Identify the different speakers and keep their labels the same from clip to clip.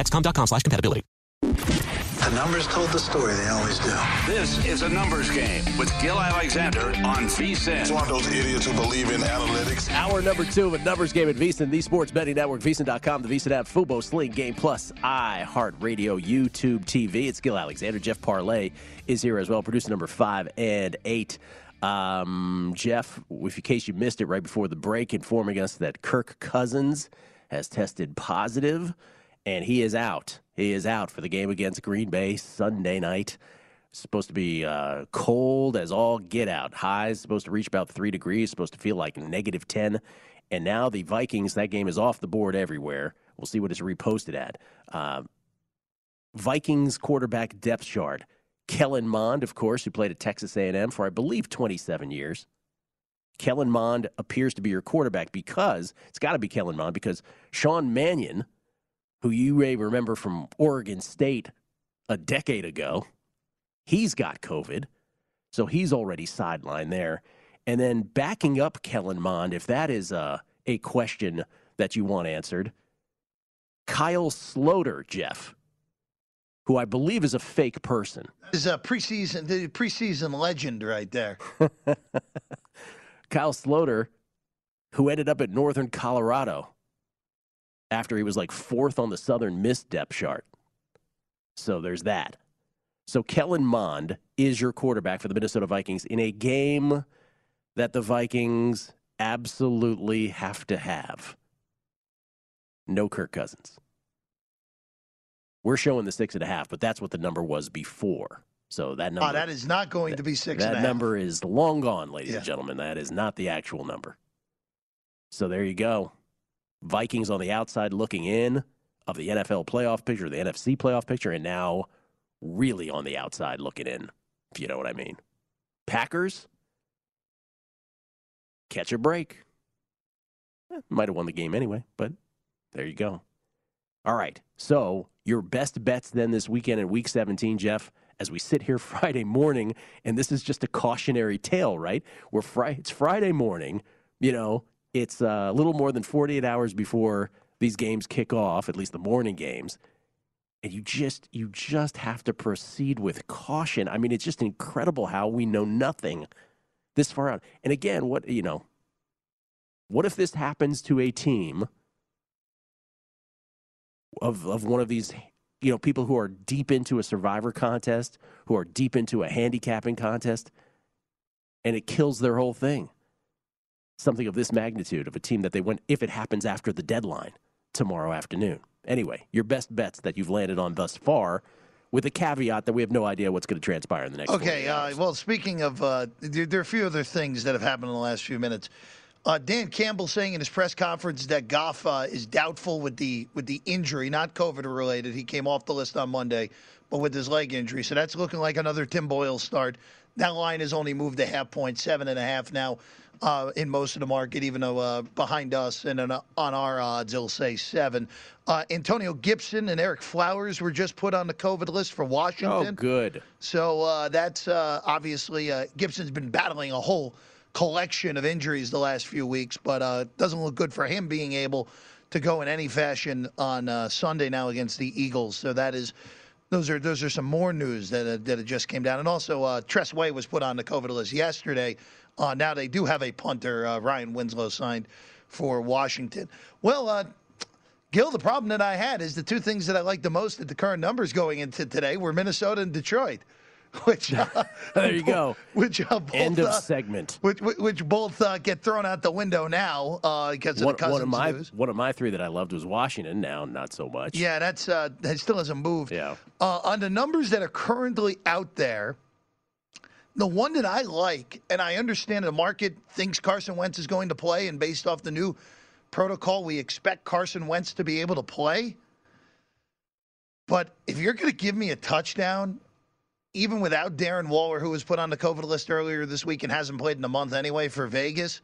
Speaker 1: dexcom.com slash compatibility.
Speaker 2: The numbers told the story. They always do.
Speaker 3: This is a numbers game with Gill Alexander on VSIN.
Speaker 4: It's one of those idiots who believe in analytics.
Speaker 5: Hour number two of a numbers game at VSIN, the sports betting network, VSIN.com, the VSIN app, Fubo, Sling, Game Plus, iHeartRadio, YouTube TV. It's Gill Alexander. Jeff Parlay is here as well, producer number five and eight. Um, Jeff, if in case you missed it right before the break, informing us that Kirk Cousins has tested positive and he is out. He is out for the game against Green Bay Sunday night. Supposed to be uh, cold as all get out. Highs supposed to reach about three degrees. Supposed to feel like negative ten. And now the Vikings. That game is off the board everywhere. We'll see what it's reposted at. Uh, Vikings quarterback depth chart. Kellen Mond, of course, who played at Texas A&M for I believe 27 years. Kellen Mond appears to be your quarterback because it's got to be Kellen Mond because Sean Mannion, who you may remember from Oregon State a decade ago, he's got COVID, so he's already sidelined there. And then backing up Kellen Mond, if that is a, a question that you want answered, Kyle Sloter, Jeff who I believe is a fake person.
Speaker 6: Is a preseason the preseason legend right there.
Speaker 5: Kyle Sloter, who ended up at Northern Colorado after he was like fourth on the Southern Miss depth chart. So there's that. So Kellen Mond is your quarterback for the Minnesota Vikings in a game that the Vikings absolutely have to have. No Kirk Cousins. We're showing the six and a half, but that's what the number was before. So that ah, number.
Speaker 6: Oh, that is not going to be six.
Speaker 5: That
Speaker 6: and a
Speaker 5: number is long gone, ladies
Speaker 6: Yeah.
Speaker 5: and gentlemen. That is not the actual number. So there you go. Vikings on the outside looking in of the NFL playoff picture, the NFC playoff picture, and now really on the outside looking in, if you know what I mean. Packers, catch a break. Eh, might have won the game anyway, but there you go. All right. So your best bets then this weekend in week 17, Jeff, as we sit here Friday morning, and this is just a cautionary tale, right? We're Fri- it's Friday morning, you know, it's uh, a little more than 48 hours before these games kick off, at least the morning games. And you just you just have to proceed with caution. I mean, it's just incredible how we know nothing this far out. And again, what you know, what if this happens to a team of of one of these you know people who are deep into a survivor contest, who are deep into a handicapping contest, and it kills their whole thing. Something of this magnitude of a team that they went if it happens after the deadline tomorrow afternoon. Anyway, your best bets that you've landed on thus far, with a caveat that we have no idea what's going to transpire in the next.
Speaker 6: Okay. Uh, well, speaking of, uh, there, there are a few other things that have happened in the last few minutes. Uh, Dan Campbell saying in his press conference that Goff uh, is doubtful with the with the injury, not COVID related. He came off the list on Monday, but with his leg injury, so that's looking like another Tim Boyle start. That line has only moved a half point, seven and a half now uh, in most of the market, even though uh, behind us and on, on our odds it'll say seven. Uh, Antonio Gibson and Eric Flowers were just put on the COVID list for Washington.
Speaker 5: Oh, good.
Speaker 6: So uh, that's uh, obviously uh, Gibson's been battling a whole collection of injuries the last few weeks, but uh, doesn't look good for him being able to go in any fashion on uh, Sunday now against the Eagles. So that is. Those are those are some more news that uh, that just came down, and also uh, Tress Way was put on the COVID list yesterday. Uh, now they do have a punter, uh, Ryan Winslow, signed for Washington. Well, uh, Gill, the problem that I had is the two things that I like the most at the current numbers going into today were Minnesota and Detroit. Which uh,
Speaker 5: there you go.
Speaker 6: Which uh, both,
Speaker 5: end of
Speaker 6: uh,
Speaker 5: segment.
Speaker 6: Which, which, which both uh, get thrown out the window now uh, because of
Speaker 5: one,
Speaker 6: the Cousins
Speaker 5: one of my
Speaker 6: news.
Speaker 5: one of my three that I loved was Washington. Now, not so much.
Speaker 6: Yeah, that's uh, that still hasn't moved.
Speaker 5: Yeah.
Speaker 6: Uh, on the numbers that are currently out there, the one that I like, and I understand the market thinks Carson Wentz is going to play, and based off the new protocol, we expect Carson Wentz to be able to play. But if you're going to give me a touchdown, even without Darren Waller, who was put on the COVID list earlier this week and hasn't played in a month anyway for Vegas,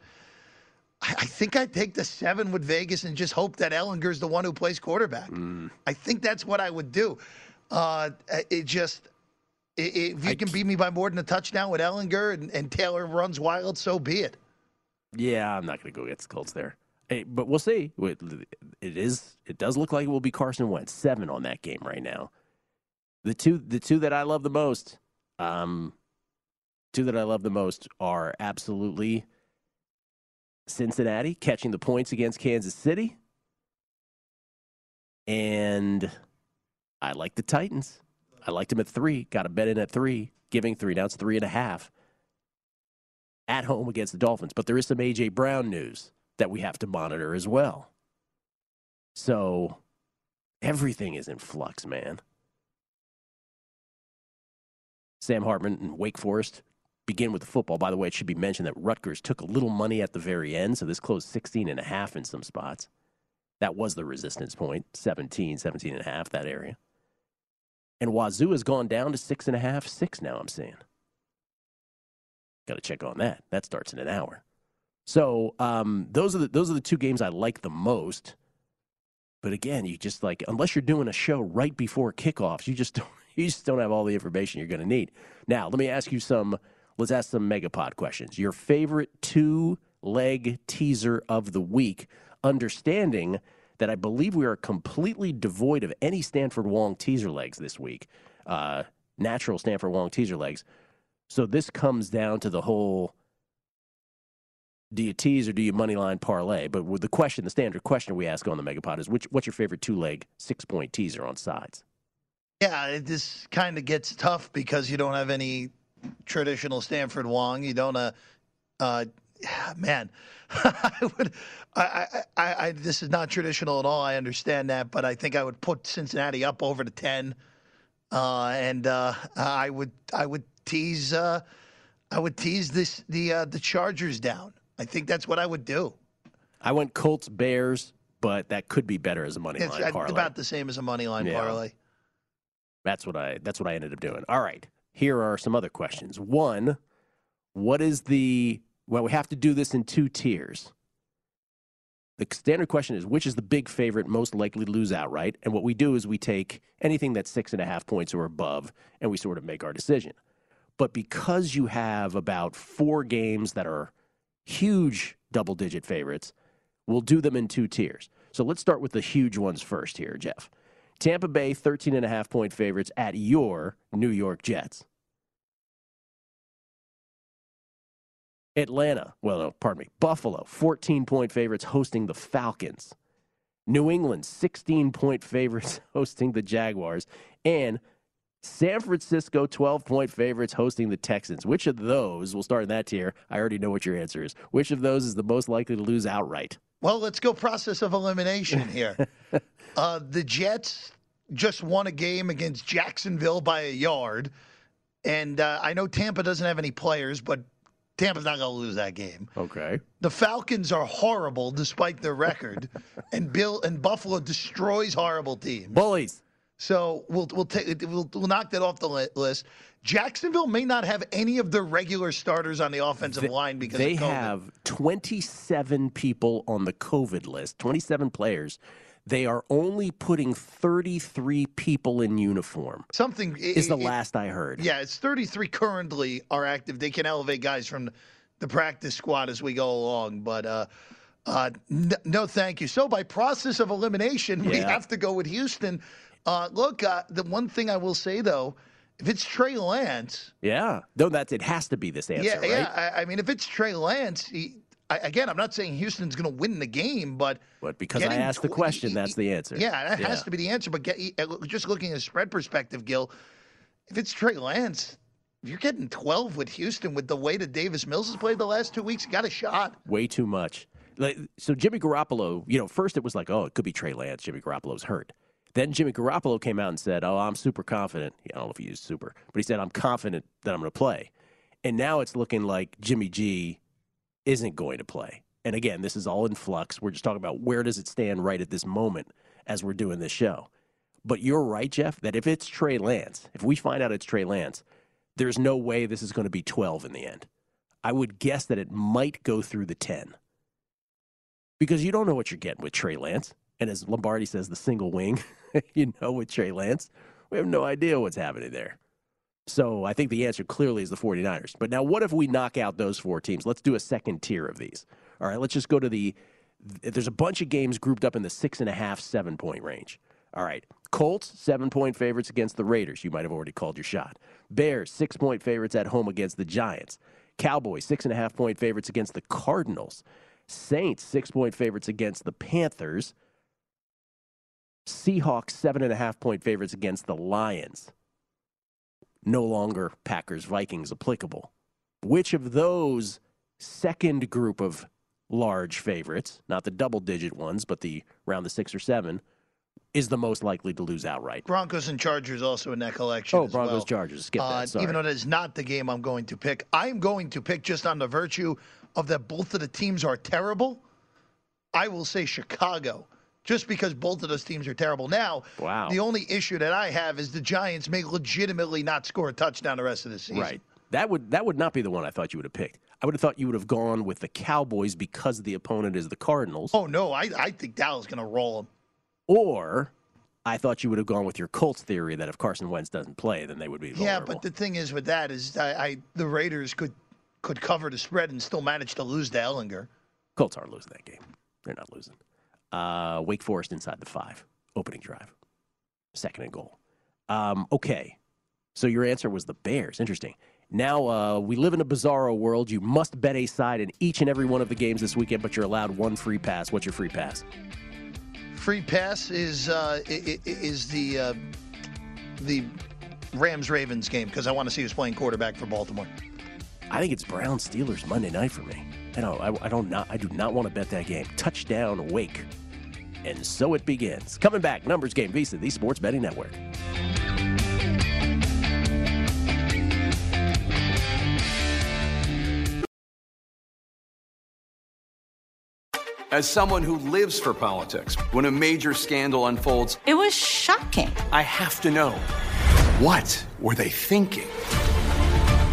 Speaker 6: I, I think I'd take the seven with Vegas and just hope that Ehlinger's the one who plays quarterback. I think that's what I would do. Uh, it just, if you can beat me by more than a touchdown with Ellinger and, and Taylor runs wild, so be it.
Speaker 5: Yeah, I'm not going to go against the Colts there. Hey, but we'll see. It it is. It does look like it will be Carson Wentz seven on that game right now. The two, the two that I love the most, um, two that I love the most are absolutely Cincinnati catching the points against Kansas City, and I like the Titans. I liked them at three. Got a bet in at three, giving three. Now it's three and a half at home against the Dolphins. But there is some A.J. Brown news that we have to monitor as well. So everything is in flux, man. Sam Hartman and Wake Forest begin with the football. By the way, it should be mentioned that Rutgers took a little money at the very end, so this closed 16 and a half in some spots. That was the resistance point, 17, 17 and a half, that area. And Wazoo has gone down to six and a half, six now, I'm seeing. Got to check on that. That starts in an hour. So um, those are the those are the two games I like the most. But again, you just like unless you're doing a show right before kickoffs, you just don't you just don't have all the information you're going to need. Now, let me ask you some. Let's ask some Megapod questions. Your favorite two leg teaser of the week, understanding that I believe we are completely devoid of any Stanford Wong teaser legs this week, uh, natural Stanford Wong teaser legs. So this comes down to the whole do you tease or do you money line parlay? But the question, the standard question we ask on the Megapod is which what's your favorite two leg six point teaser on sides?
Speaker 6: Yeah, it, this kind of gets tough because you don't have any traditional Stanford Wong. You don't, uh, uh man, I would, I, I, I, I, this is not traditional at all. I understand that, but I think I would put Cincinnati up over to ten, uh, and uh, I would, I would tease, uh, I would tease this the uh, the Chargers down. I think that's what I would do.
Speaker 5: I went Colts Bears, but that could be better as a money
Speaker 6: It's
Speaker 5: line parlay.
Speaker 6: about the same as a money line
Speaker 5: Yeah.
Speaker 6: parlay.
Speaker 5: That's what I that's what I ended up doing. All right. Here are some other questions. One, what is the well, we have to do this in two tiers. The standard question is which is the big favorite most likely to lose outright? And what we do is we take anything that's six and a half points or above and we sort of make our decision. But because you have about four games that are huge double digit favorites, we'll do them in two tiers. So let's start with the huge ones first here, Jeff. Tampa Bay, 13 and a half point favorites at your New York Jets. Atlanta, well, no, pardon me, Buffalo, 14 point favorites hosting the Falcons. New England, 16 point favorites hosting the Jaguars. And San Francisco, 12 point favorites hosting the Texans. Which of those, we'll start in that tier. I already know what your answer is. Which of those is the most likely to lose outright?
Speaker 6: Well, let's go process of elimination here. uh, the Jets just won a game against Jacksonville by a yard. And uh, I know Tampa doesn't have any players, but Tampa's not going to lose that game.
Speaker 5: Okay.
Speaker 6: The Falcons are horrible despite their record, and Bill and Buffalo destroys horrible teams.
Speaker 5: Bullies.
Speaker 6: So we'll we'll take we'll, we'll knock that off the list. Jacksonville may not have any of their regular starters on the offensive line because
Speaker 5: they
Speaker 6: of COVID.
Speaker 5: have 27 people on the COVID list, 27 players. They are only putting 33 people in uniform.
Speaker 6: Something
Speaker 5: is the
Speaker 6: it-
Speaker 5: last I heard.
Speaker 6: Yeah, it's 33 currently are active. They can elevate guys from the practice squad as we go along, but uh, uh, n- no, thank you. So by process of elimination, we have to go with Houston. Uh, look, uh, the one thing I will say though, if it's Trey Lance,
Speaker 5: Yeah. No, that's it has to be this answer,
Speaker 6: yeah,
Speaker 5: right?
Speaker 6: yeah. I, I mean, if it's Trey Lance, he, I, again, I'm not saying Houston's going to win the game, but
Speaker 5: but because I asked the question, that's the answer.
Speaker 6: Yeah, that has to be the answer. But get, uh, just looking at a spread perspective, Gill, if it's Trey Lance, if you're getting 12 with Houston with the way that Davis Mills has played the last two weeks, got a shot.
Speaker 5: way too much. Like, so Jimmy Garoppolo, you know, first it was like, oh, it could be Trey Lance. Jimmy Garoppolo's hurt. Then Jimmy Garoppolo came out and said, oh, I'm super confident. I don't know if he used super, but he said, I'm confident that I'm going to play. And now it's looking like Jimmy G isn't going to play. And again, this is all in flux. We're just talking about where does it stand right at this moment as we're doing this show. But you're right, Jeff, that if it's Trey Lance, if we find out it's Trey Lance, there's no way this is going to be 12 in the end. I would guess that it might go through the 10 because you don't know what you're getting with Trey Lance. And as Lombardi says, the single wing, you know, with Trey Lance, we have no idea what's happening there. So I think the answer clearly is the 49ers. But now, what if we knock out those four teams? Let's do a second tier of these. All right, let's just go to the. There's a bunch of games grouped up in the six and a half, seven point range. All right, Colts, seven point favorites against the Raiders. You might have already called your shot. Bears, six point favorites at home against the Giants. Cowboys, six and a half point favorites against the Cardinals. Saints, six point favorites against the Panthers. Seahawks, seven and a half point favorites against the Lions. No longer Packers Vikings applicable. Which of those second group of large favorites, not the double digit ones, but the around the six or seven, is the most likely to lose outright?
Speaker 6: Broncos and Chargers also in that collection.
Speaker 5: Oh, Broncos
Speaker 6: well.
Speaker 5: Chargers. Skip that.
Speaker 6: Uh,
Speaker 5: Sorry.
Speaker 6: even though that is not the game I'm going to pick, I'm going to pick just on the virtue of that both of the teams are terrible. I will say Chicago, just because both of those teams are terrible. Now,
Speaker 5: Wow.
Speaker 6: the only issue that I have is the Giants may legitimately not score a touchdown the rest of the season.
Speaker 5: Right. That would that would not be the one I thought you would have picked. I would have thought you would have gone with the Cowboys because the opponent is the Cardinals.
Speaker 6: Oh no, I, I think Dallas going to roll them.
Speaker 5: Or I thought you would have gone with your Colts theory that if Carson Wentz doesn't play, then they would be vulnerable.
Speaker 6: Yeah, but the thing is with that is I, I the Raiders could could cover the spread and still manage to lose to Ehlinger.
Speaker 5: Colts aren't losing that game. They're not losing. Uh, Wake Forest inside the five. Opening drive. Second and goal. Um, okay. So your answer was the Bears. Interesting. Now uh, we live in a bizarro world. You must bet a side in each and every one of the games this weekend, but you're allowed one free pass. What's your free pass?
Speaker 6: Free pass is uh, is the uh, the Rams Ravens game because I want to see who's playing quarterback for Baltimore.
Speaker 5: I think it's Brown Steelers Monday night for me. I don't. I, I don't. Not. I do not want to bet that game. Touchdown Wake, and so it begins. Coming back, numbers game. VSIN, the Sports Betting Network.
Speaker 7: As someone who lives for politics, when a major scandal unfolds,
Speaker 8: It was shocking.
Speaker 7: I have to know what were they thinking?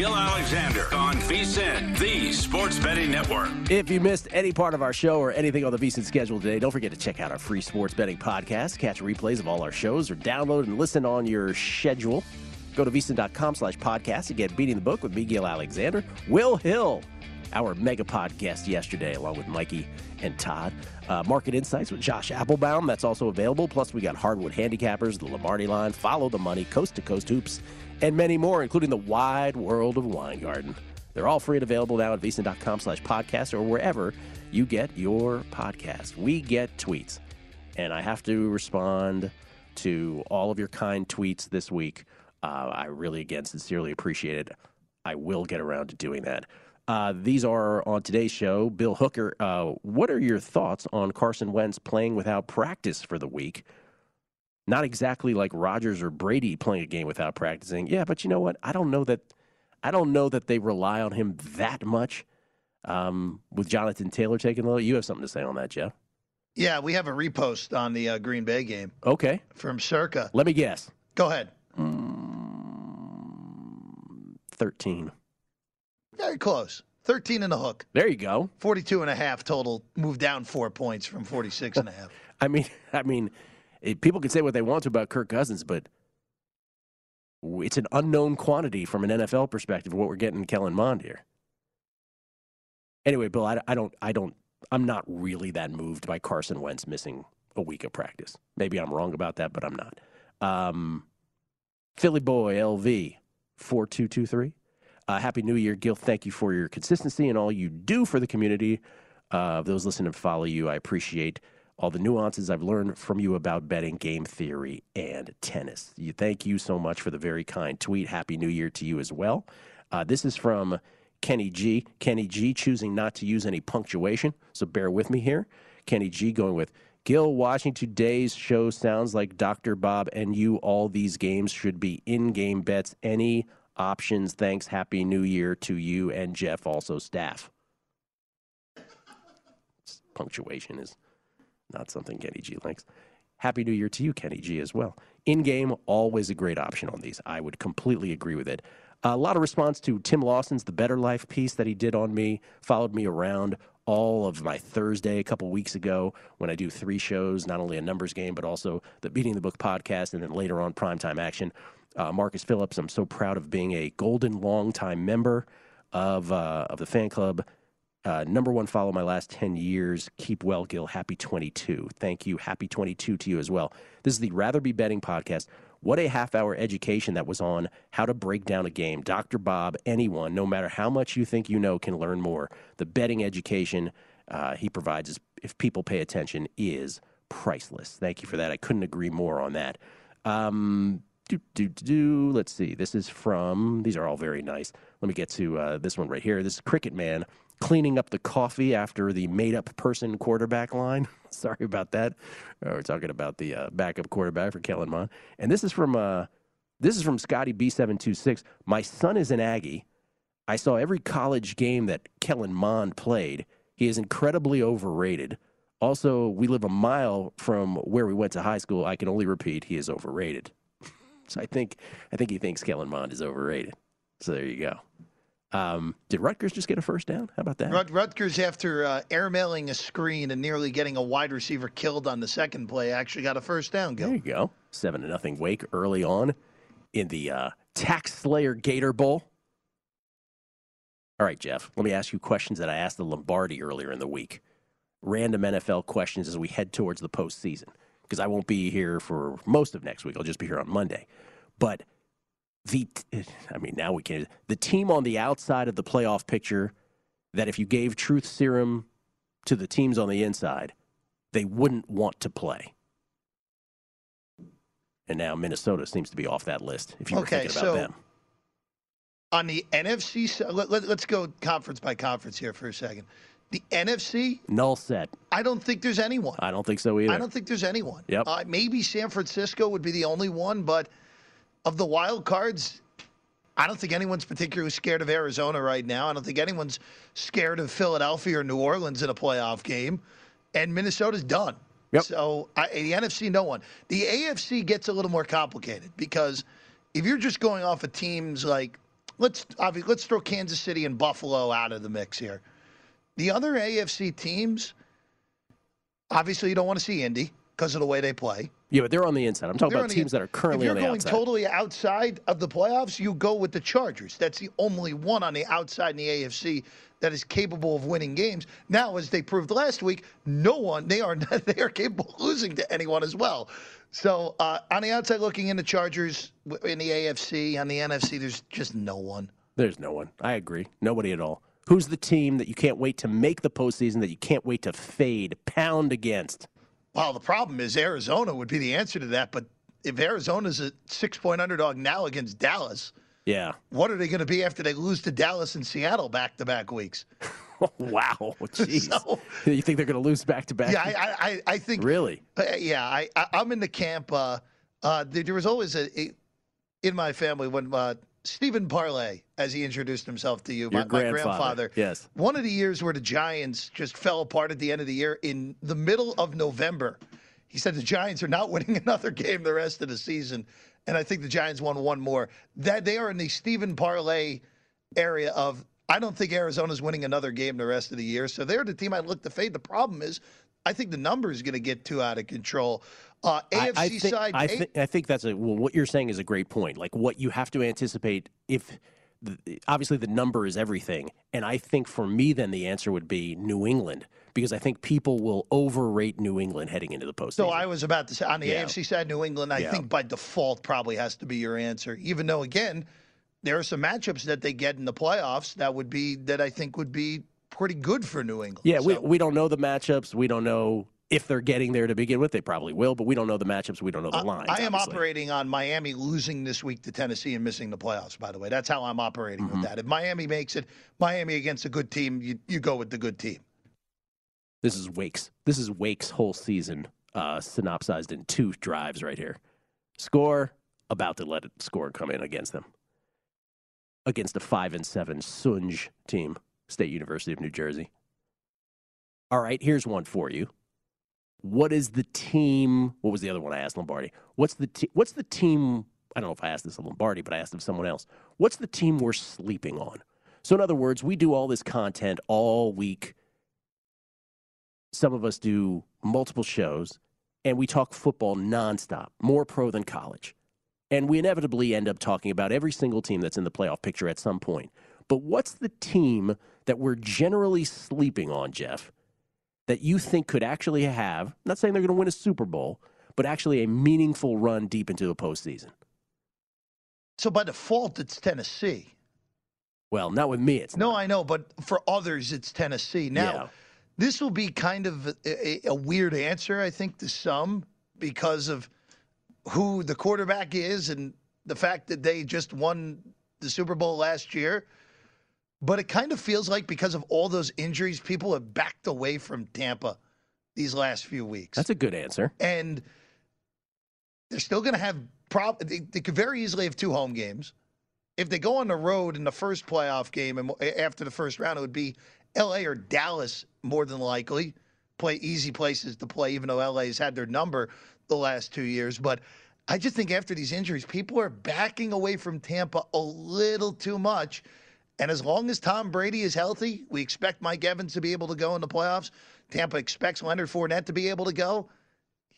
Speaker 3: Gill Alexander on VSIN, the Sports Betting Network.
Speaker 5: If you missed any part of our show or anything on the VSiN schedule today, don't forget to check out our free sports betting podcast. Catch replays of all our shows or download and listen on your schedule. Go to VSiN.com slash podcast to get Beating the Book with Miguel Alexander. Will Hill, our mega podcast yesterday, along with Mikey and Todd. Uh, Market Insights with Josh Appelbaum, that's also available. Plus, we got Hardwood Handicappers, the Lombardi Line, Follow the Money, Coast to Coast Hoops, and many more, including the wide world of Weingarten. They're all free and available now at VSiN.com slash podcast or wherever you get your podcast. We get tweets, and I have to respond to all of your kind tweets this week. Uh, I really, again, sincerely appreciate it. I will get around to doing that. Uh, these are on today's show. Bill Hooker, uh, what are your thoughts on Carson Wentz playing without practice for the week? Not exactly like Rodgers or Brady playing a game without practicing. Yeah, but you know what? I don't know that. I don't know that they rely on him that much. Um, with Jonathan Taylor taking the, you have something to say on that, Jeff?
Speaker 6: Yeah, we have a repost on the uh, Green Bay game.
Speaker 5: Okay.
Speaker 6: From Circa.
Speaker 5: Let me guess.
Speaker 6: Go ahead.
Speaker 5: Mm, 13.
Speaker 6: Very close. 13 and a hook.
Speaker 5: There you go.
Speaker 6: 42 and a half total. Moved down four points from 46 and a half.
Speaker 5: I mean, I mean, it, people can say what they want to about Kirk Cousins, but it's an unknown quantity from an NFL perspective. What we're getting Kellen Mond here. Anyway, Bill, I, I don't, I don't, I'm not really that moved by Carson Wentz missing a week of practice. Maybe I'm wrong about that, but I'm not. Um, Philly boy LV four two two three. Uh, Happy New Year, Gill. Thank you for your consistency and all you do for the community. Uh, those listening and follow you, I appreciate all the nuances I've learned from you about betting, game theory, and tennis. You, thank you so much for the very kind tweet. Happy New Year to you as well. Uh, this is from Kenny G. Kenny G choosing not to use any punctuation, so bear with me here. Kenny G going with Gill watching today's show sounds like Dr. Bob and you. All these games should be in game bets. Any options? Thanks. Happy New Year to you and Jeff, also staff. Punctuation is not something Kenny G likes. Happy New Year to you, Kenny G, as well. In game, always a great option on these. I would completely agree with it. A lot of response to Tim Lawson's The Better Life piece that he did on me, followed me around all of my Thursday a couple weeks ago when I do three shows, not only a numbers game, but also the Beating the Book podcast, and then later on primetime action. Uh, Marcus Phillips, I'm so proud of being a golden longtime member of uh, of the fan club. Uh, number one follow my last 10 years. Keep well, Gill. Happy 22. Thank you. Happy 22 to you as well. This is the Rather Be Betting podcast. What a half hour education that was on how to break down a game. Dr. Bob, anyone, no matter how much you think you know, can learn more. The betting education uh, he provides, is, if people pay attention, is priceless. Thank you for that. I couldn't agree more on that. Um, do, do, do, Let's see. This is from, these are all very nice. Let me get to uh, this one right here. This is Cricket Man cleaning up the coffee after the made up person quarterback line. Sorry about that. Uh, we're talking about the uh, backup quarterback for Kellen Mond. And this is from uh, this is from Scotty B726. My son is an Aggie. I saw every college game that Kellen Mond played. He is incredibly overrated. Also, we live a mile from where we went to high school. I can only repeat, he is overrated. so I think I think he thinks Kellen Mond is overrated. So there you go. Um, did Rutgers just get a first down? How about that?
Speaker 6: Rut- Rutgers, after uh, airmailing a screen and nearly getting a wide receiver killed on the second play, actually got a first down. Gill.
Speaker 5: There you go. Seven to nothing Wake early on in the uh, Tax Slayer Gator Bowl. All right, Jeff. Let me ask you questions that I asked the Lombardi earlier in the week. Random NFL questions as we head towards the postseason. Because I won't be here for most of next week. I'll just be here on Monday. But the I mean now we can the team on the outside of the playoff picture that if you gave truth serum to the teams on the inside, they wouldn't want to play. And now Minnesota seems to be off that list if you were
Speaker 6: Okay,
Speaker 5: thinking about
Speaker 6: so-
Speaker 5: them.
Speaker 6: On the NFC, let, let, us go conference by conference here for a second. The NFC,
Speaker 5: Null set.
Speaker 6: I don't think there's anyone.
Speaker 5: I don't think so either.
Speaker 6: I don't think there's anyone.
Speaker 5: Yep.
Speaker 6: Uh, maybe San Francisco would be the only one, but of the wild cards, I don't think anyone's particularly scared of Arizona right now. I don't think anyone's scared of Philadelphia or New Orleans in a playoff game. And Minnesota's done.
Speaker 5: Yep.
Speaker 6: So I, the NFC, no one. The AFC gets a little more complicated because if you're just going off of teams like let's obviously, let's throw Kansas City and Buffalo out of the mix here. The other AFC teams, obviously, you don't want to see Indy because of the way they play.
Speaker 5: Yeah, but they're on the inside. I'm talking
Speaker 6: They're
Speaker 5: about
Speaker 6: the-
Speaker 5: teams that are currently
Speaker 6: if
Speaker 5: on
Speaker 6: you're going totally outside of the playoffs, you go with the Chargers. That's the only one on the outside in the AFC that is capable of winning games. Now, as they proved last week, no one they are they are capable of losing to anyone as well. So uh, on the outside looking in, the Chargers in the AFC, on the NFC, there's just no one.
Speaker 5: There's no one. I agree. Nobody at all. Who's the team that you can't wait to make the postseason that you can't wait to fade, pound against?
Speaker 6: Well, the problem is Arizona would be the answer to that. But if Arizona's a six point underdog now against Dallas,
Speaker 5: Yeah.
Speaker 6: what are they going to be after they lose to Dallas and Seattle back to back weeks?
Speaker 5: wow. Jeez. you think they're going to lose back to back?
Speaker 6: Yeah, I, I, I think
Speaker 5: Really?
Speaker 6: Uh, yeah, I, I, I'm in the camp. Uh, Uh, there, there was always a, a in my family when uh, Stephen Parlay, as he introduced himself to you, my, my
Speaker 5: grandfather,
Speaker 6: grandfather.
Speaker 5: yes.
Speaker 6: One of the years where the Giants just fell apart at the end of the year in the middle of November. He said the Giants are not winning another game the rest of the season, and I think the Giants won one more. That they are in the Stephen Parlay area of I don't think Arizona's winning another game the rest of the year. So they're the team I look to fade. The problem is I think the number is going to get too out of control. Uh, AFC
Speaker 5: I, I think,
Speaker 6: side,
Speaker 5: I, I think that's a well. What you're saying is a great point. Like what you have to anticipate if. The, obviously, the number is everything, and I think for me, then the answer would be New England because I think people will overrate New England heading into the postseason.
Speaker 6: So I was about to say on the
Speaker 5: Yeah.
Speaker 6: AFC side, New England. I
Speaker 5: Yeah.
Speaker 6: think by default probably has to be your answer. Even though again, there are some matchups that they get in the playoffs that would be that I think would be pretty good for New England.
Speaker 5: Yeah, we, we don't know the matchups. We don't know if they're getting there to begin with. They probably will, but we don't know the matchups. We don't know the lines.
Speaker 6: I am
Speaker 5: obviously.
Speaker 6: operating on Miami losing this week to Tennessee and missing the playoffs. By the way, that's how I'm operating
Speaker 5: Mm-hmm.
Speaker 6: with that. If Miami makes it, Miami against a good team, you you go with the good team.
Speaker 5: This is Wake's. This is Wake's whole season uh, synopsized in two drives right here. Score about to let it score come in against them against a five and seven Sunj team, State University of New Jersey. All right, here's one for you. What is the team? What was the other one I asked Lombardi? What's the te- What's the team? I don't know if I asked this of Lombardi, but I asked of someone else. What's the team we're sleeping on? So, in other words, we do all this content all week some of us do multiple shows and we talk football nonstop, more pro than college. And we inevitably end up talking about every single team that's in the playoff picture at some point. But what's the team that we're generally sleeping on, Jeff, that you think could actually have, I'm not saying they're going to win a Super Bowl, but actually a meaningful run deep into the postseason?
Speaker 6: So by default, it's Tennessee.
Speaker 5: Well, not with me. It's
Speaker 6: No, I know, but for others, it's Tennessee. Now,
Speaker 5: Yeah.
Speaker 6: this will be kind of a, a weird answer, I think, to some because of who the quarterback is and the fact that they just won the Super Bowl last year. But it kind of feels like because of all those injuries, people have backed away from Tampa these last few weeks.
Speaker 5: That's a good answer.
Speaker 6: and they're still going to have prob. They, they could very easily have two home games. If they go on the road in the first playoff game and eh, after the first round, it would be L.A. or Dallas more than likely. Play easy places to play, even though LA has had their number the last two years. But I just think after these injuries, people are backing away from Tampa a little too much. And as long as Tom Brady is healthy, we expect Mike Evans to be able to go in the playoffs. Tampa expects Leonard Fournette to be able to go.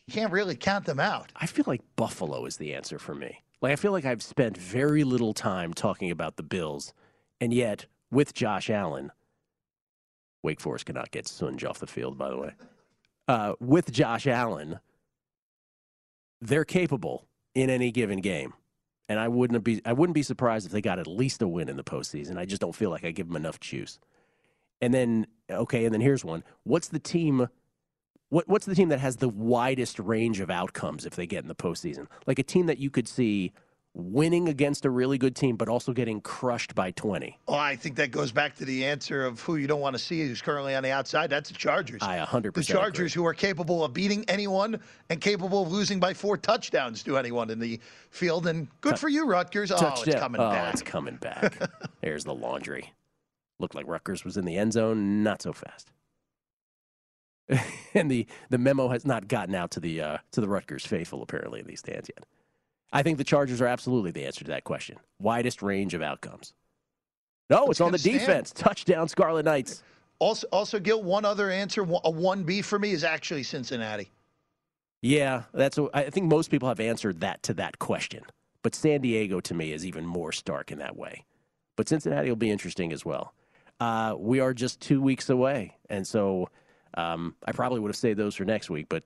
Speaker 6: You can't really count them out.
Speaker 5: I feel like Buffalo is the answer for me. Like I feel like I've spent very little time talking about the Bills, and yet with Josh Allen, Wake Forest cannot get Sunj off the field. By the way, uh, with Josh Allen, they're capable in any given game, and I wouldn't be I wouldn't be surprised if they got at least a win in the postseason. I just don't feel like I give them enough juice. And then okay, and then here's one. What's the team? What, what's the team that has the widest range of outcomes if they get in the postseason? Like a team that you could see winning against a really good team, but also getting crushed by 20.
Speaker 6: Oh, I think that goes back to the answer of who you don't want to see who's currently on the outside. That's the Chargers.
Speaker 5: I 100%
Speaker 6: The Chargers, who are capable of beating anyone and capable of losing by four touchdowns to anyone in the field. And good
Speaker 5: Tou-
Speaker 6: for you, Rutgers. Oh,
Speaker 5: Touchdown.
Speaker 6: it's coming
Speaker 5: oh,
Speaker 6: back.
Speaker 5: it's coming back. There's the laundry. Looked like Rutgers was in the end zone. Not so fast. and the, the memo has not gotten out to the uh, to the Rutgers faithful apparently in these stands yet. I think the Chargers are absolutely the answer to that question. Widest range of outcomes. No, it's on the
Speaker 6: stand.
Speaker 5: defense. Touchdown, Scarlet Knights.
Speaker 6: Also, also, Gill, one other answer, a 1B for me is actually Cincinnati.
Speaker 5: Yeah, that's. I think most people have answered that to that question, but San Diego to me is even more stark in that way. But Cincinnati will be interesting as well. Uh, we are just two weeks away, and so um, I probably would have saved those for next week, but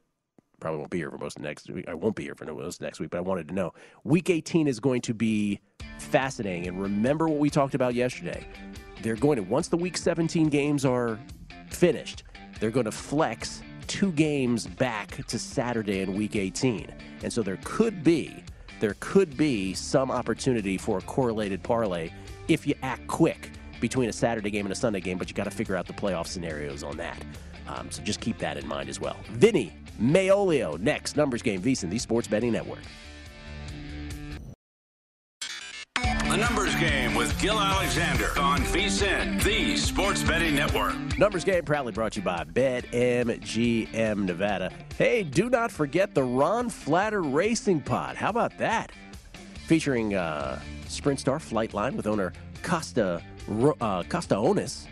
Speaker 5: probably won't be here for most of next week. I won't be here for most next week, but I wanted to know. Week 18 is going to be fascinating, and remember what we talked about yesterday. They're going to once the Week 17 games are finished, they're going to flex two games back to Saturday in Week 18, and so there could be there could be some opportunity for a correlated parlay if you act quick between a Saturday game and a Sunday game, but you got to figure out the playoff scenarios on that. Um, so just keep that in mind as well. Vinny Magliulo next. Numbers game, VSIN, the Sports Betting Network.
Speaker 3: The Numbers Game with Gill Alexander on VSIN, the Sports Betting Network.
Speaker 5: Numbers Game proudly brought to you by BetMGM Nevada. Hey, do not forget the Ron Flatter Racing Pod. How about that? Featuring uh, Sprint Star Flightline with owner Costa uh, Costa Onis.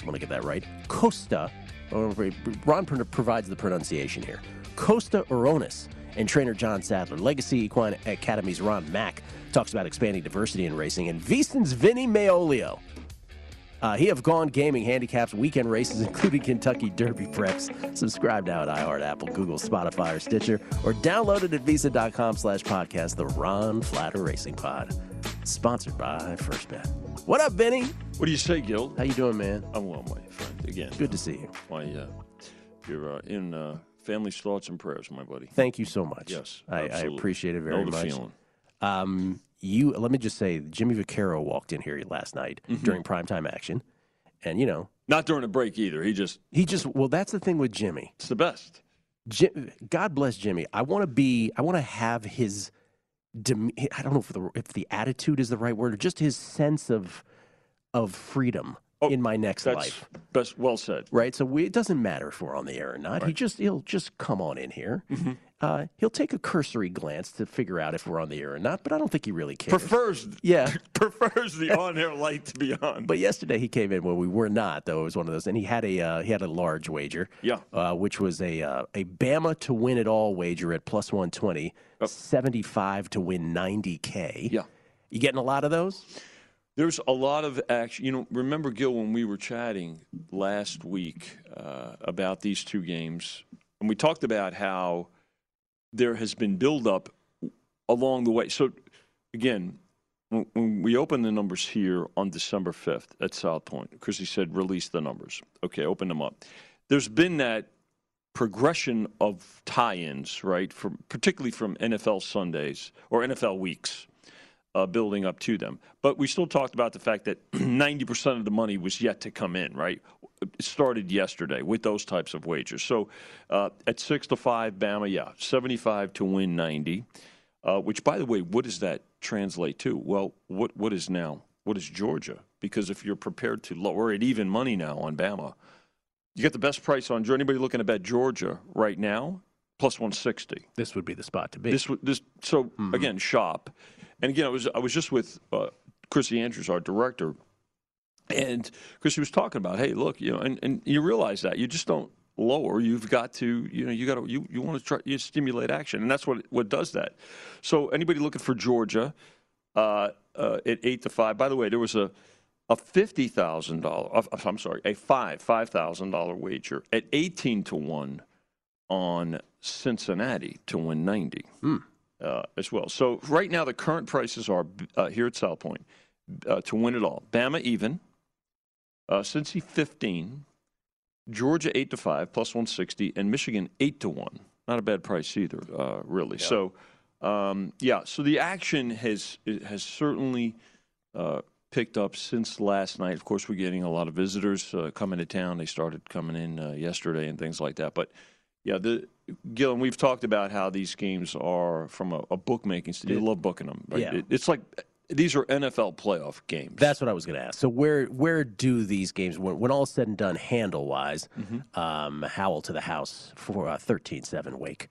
Speaker 5: I want to get that right. Costa Ron provides the pronunciation here. Costa Oronis and trainer John Sadler. Legacy Equine Academy's Ron Mack talks about expanding diversity in racing. And VSIN's Vinny Magliulo. Uh, he have gone gaming handicaps, weekend races, including Kentucky Derby preps. Subscribe now at iHeart, Apple, Google, Spotify, or Stitcher, or download it at VSIN.com slash podcast, the Ron Flatter Racing Pod. Sponsored by First Bet. What up, Benny?
Speaker 9: What do you say, Gill?
Speaker 5: How you doing, man?
Speaker 9: I'm well, my friend. Again,
Speaker 5: good to see you.
Speaker 9: My, uh, you're uh, in uh, family's thoughts and prayers, my buddy.
Speaker 5: Thank you so much.
Speaker 9: Yes,
Speaker 5: I, I appreciate it very
Speaker 9: know the
Speaker 5: much.
Speaker 9: Feeling.
Speaker 5: Um, you let me just say, Jimmy Vaccaro walked in here last night
Speaker 9: Mhm.
Speaker 5: during primetime action, and you know,
Speaker 9: Not during a break either. He just
Speaker 5: he just well, that's the thing with Jimmy.
Speaker 9: it's the best.
Speaker 5: Jim, God bless Jimmy. I want to be. I want to have his. I don't know if the if the attitude is the right word, or just his sense of of freedom in my next
Speaker 9: Oh, That's
Speaker 5: life.
Speaker 9: best. Well said.
Speaker 5: Right. So we, it doesn't matter if we're on the air or not. He just he'll just come on in here. Uh, he'll take a cursory glance to figure out if we're on the air or not, but I don't think he really cares.
Speaker 9: Prefers
Speaker 5: Yeah.
Speaker 9: prefers the on-air light to be on.
Speaker 5: But yesterday he came in when we were not, though. It was one of those, and he had a uh, he had a large wager.
Speaker 9: Yeah.
Speaker 5: uh, which was a uh, a Bama to win it all wager at plus one twenty, seventy five to win ninety k.
Speaker 9: Yeah.
Speaker 5: You getting a lot of those?
Speaker 9: There's a lot of action. You know, remember Gill when we were chatting last week uh, about these two games, and we talked about how there has been buildup along the way. So, again, when, we open the numbers here on December 5th at South Point, Chrissy said, release the numbers. Okay, open them up. There's been that progression of tie-ins, right? From particularly from NFL Sundays or NFL weeks, uh, building up to them. But we still talked about the fact that 90% of the money was yet to come in, right? It started yesterday with those types of wagers. So uh, at six to five, Bama, yeah, 75 to win 90. Uh, which, by the way, what does that translate to? Well, what what is now? What is Georgia? Because if you're prepared to lower it even money now on Bama, you get the best price on Georgia. Anybody looking to bet Georgia right now? Plus 160.
Speaker 5: This would be the spot to be.
Speaker 9: This would this so again shop, and again I was I was just with uh, Chrissy Andrews, our director, and Chrissy was talking about hey look you know and, and you realize that you just don't lower you've got to you know you got to you, you want to try you stimulate action and that's what what does that. So anybody looking for Georgia uh, uh, at eight to five. By the way, there was a a fifty thousand dollar. I'm sorry, a five five thousand dollar wager at eighteen to one on Cincinnati to win 90 uh, as well. So right now the current prices are uh, here at South Point uh, to win it all. Bama even, uh, Cincy 15, Georgia 8 to 5 plus 160, and Michigan 8 to 1. Not a bad price either, uh, really. So um, yeah, so the action has has certainly uh, picked up since last night. Of course, we're getting a lot of visitors uh, coming to town. They started coming in uh, yesterday and things like that. But yeah, the Gil, and we've talked about how these games are from a, a bookmaking standpoint. You love booking them. Right?
Speaker 5: Yeah.
Speaker 9: It- it's like these are NFL playoff games.
Speaker 5: That's what I was going to ask. So where where do these games, when, when all is said and done, handle wise,
Speaker 9: Mm-hmm.
Speaker 5: um, Howell to the house for a 13-7 wake?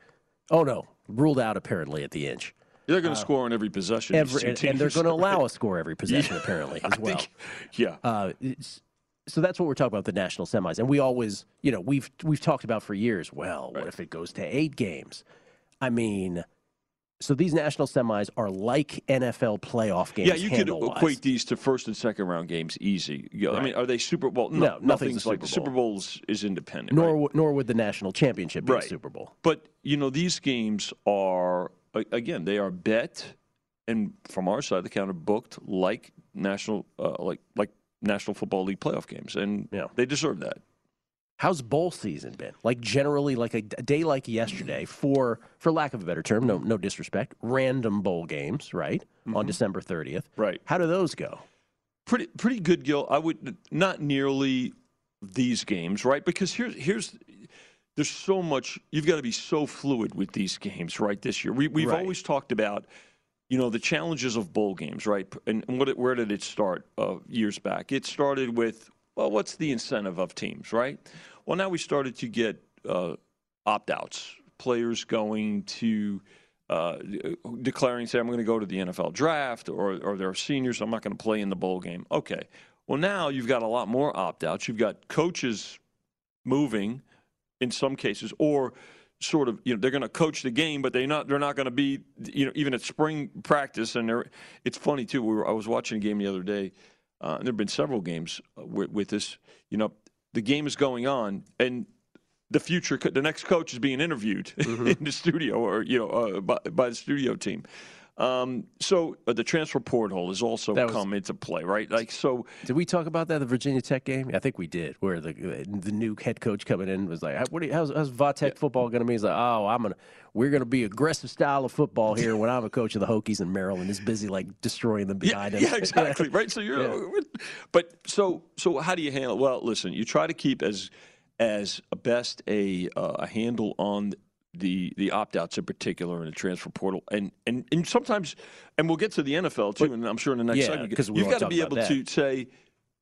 Speaker 5: Oh no, ruled out apparently at the inch.
Speaker 9: They're going
Speaker 5: Uh,
Speaker 9: to score on every possession.
Speaker 5: Every, and, and they're going to allow a score every possession
Speaker 9: Yeah.
Speaker 5: apparently as well.
Speaker 9: think- yeah.
Speaker 5: Uh, it's, so that's what we're talking about the national semis, and we always, you know, we've we've talked about for years. Well, what if it goes to eight games? I mean, so these national semis are like NFL playoff games.
Speaker 9: Yeah, you could equate these to first and second round games easy. You know, I mean, are they Super Bowl?
Speaker 5: No,
Speaker 9: No,
Speaker 5: nothing's
Speaker 9: nothing's like
Speaker 5: Super
Speaker 9: Super
Speaker 5: Bowl.
Speaker 9: Bowl's is independent.
Speaker 5: Nor
Speaker 9: right?
Speaker 5: w- nor would the national championship be
Speaker 9: Right.
Speaker 5: a Super Bowl.
Speaker 9: But you know, these games are again they are bet, and from our side, the counter booked like national uh, like like National Football League playoff games, and yeah. they deserve that.
Speaker 5: How's bowl season been? Like generally, like a, a day like yesterday, for for lack of a better term, no no disrespect, random bowl games, right? On December thirtieth,
Speaker 9: Mm-hmm. right?
Speaker 5: How do those go?
Speaker 9: Pretty pretty good, Gill. I would not nearly these games, right? Because here's here's there's so much you've got to be so fluid with these games, right? This year, we we've
Speaker 5: Right.
Speaker 9: always talked about you know the challenges of bowl games, right? And what it, where did it start uh, years back? It started with well, what's the incentive of teams, right? Well, now we started to get uh, opt outs, players going to. Uh, declaring, say, I'm going to go to the NFL draft, or, or they're seniors, I'm not going to play in the bowl game. Okay. Well, now you've got a lot more opt outs. You've got coaches moving in some cases, or sort of you know they're going to coach the game, but they not they're not going to be you know even at spring practice. And they're it's funny too. We were, I was watching a game the other day. Uh, and there have been several games uh, with, with this. You know, the game is going on, and the future, the next coach is being interviewed mm-hmm. in the studio, or you know, uh, by, by the studio team. Um, so uh, the transfer portal has also was, come into play, right? Like so.
Speaker 5: Did we talk about that the Virginia Tech game? I think we did, where the the new head coach coming in was like, "What? You, how's, how's Vatech yeah. football going to be?" He's like, "Oh, I'm gonna we're gonna be aggressive style of football here when I'm a coach of the Hokies in Maryland is busy like destroying them behind
Speaker 9: yeah,
Speaker 5: him."
Speaker 9: Yeah, exactly. right. So you're, yeah. but so so how do you handle? Well, listen, you try to keep as as best a uh, a handle on the the opt outs in particular in the transfer portal, and and and sometimes, and we'll get to the NFL too, but, and I'm sure in the next
Speaker 5: yeah,
Speaker 9: segment,
Speaker 5: because
Speaker 9: you've got to be able
Speaker 5: that.
Speaker 9: to say.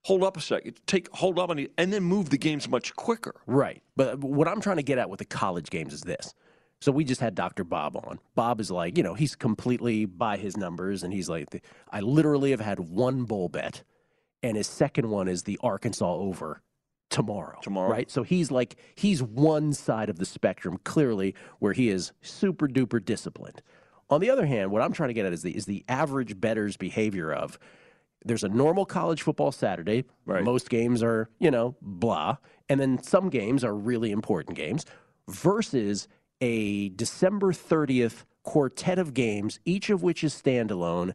Speaker 9: Hold up a second. Take hold up on it, and then move the games much quicker.
Speaker 5: Right. But what I'm trying to get at with the college games is this. So we just had Dr. Bob on. Bob is like, you know, he's completely by his numbers, and he's like, I literally have had one bowl bet, and his second one is the Arkansas over tomorrow.
Speaker 9: Tomorrow.
Speaker 5: Right? So he's like, he's one side of the spectrum, clearly, where he is super duper disciplined. On the other hand, what I'm trying to get at is the, is the average better's behavior of there's a normal college football Saturday.
Speaker 9: Right.
Speaker 5: Most games are, you know, blah. And then some games are really important games versus a December 30th quartet of games, each of which is standalone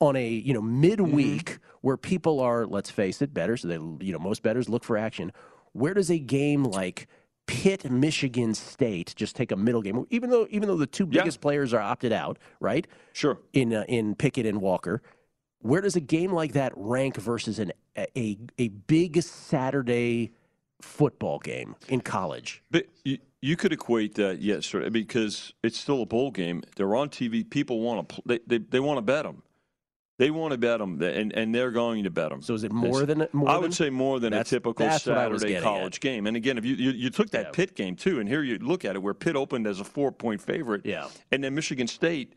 Speaker 5: on a you know midweek mm-hmm. where people are let's face it better so they you know most betters look for action. Where does a game like Pitt Michigan State just take a middle game? Even though even though the two biggest yeah. players are opted out right?
Speaker 9: Sure.
Speaker 5: In uh, in Pickett and Walker. Where does a game like that rank versus an a a big Saturday football game in college?
Speaker 9: But you, you could equate that yes because it's still a bowl game. They're on TV people want to they, they, they want to bet them they want to bet them, and, and they're going to bet them.
Speaker 5: So is it more than more?
Speaker 9: I
Speaker 5: than,
Speaker 9: would say more than a typical Saturday college
Speaker 5: at.
Speaker 9: game. And again, if you, you, you took that yeah. Pitt game too, and here you look at it, where Pitt opened as a four point favorite,
Speaker 5: yeah,
Speaker 9: and then Michigan State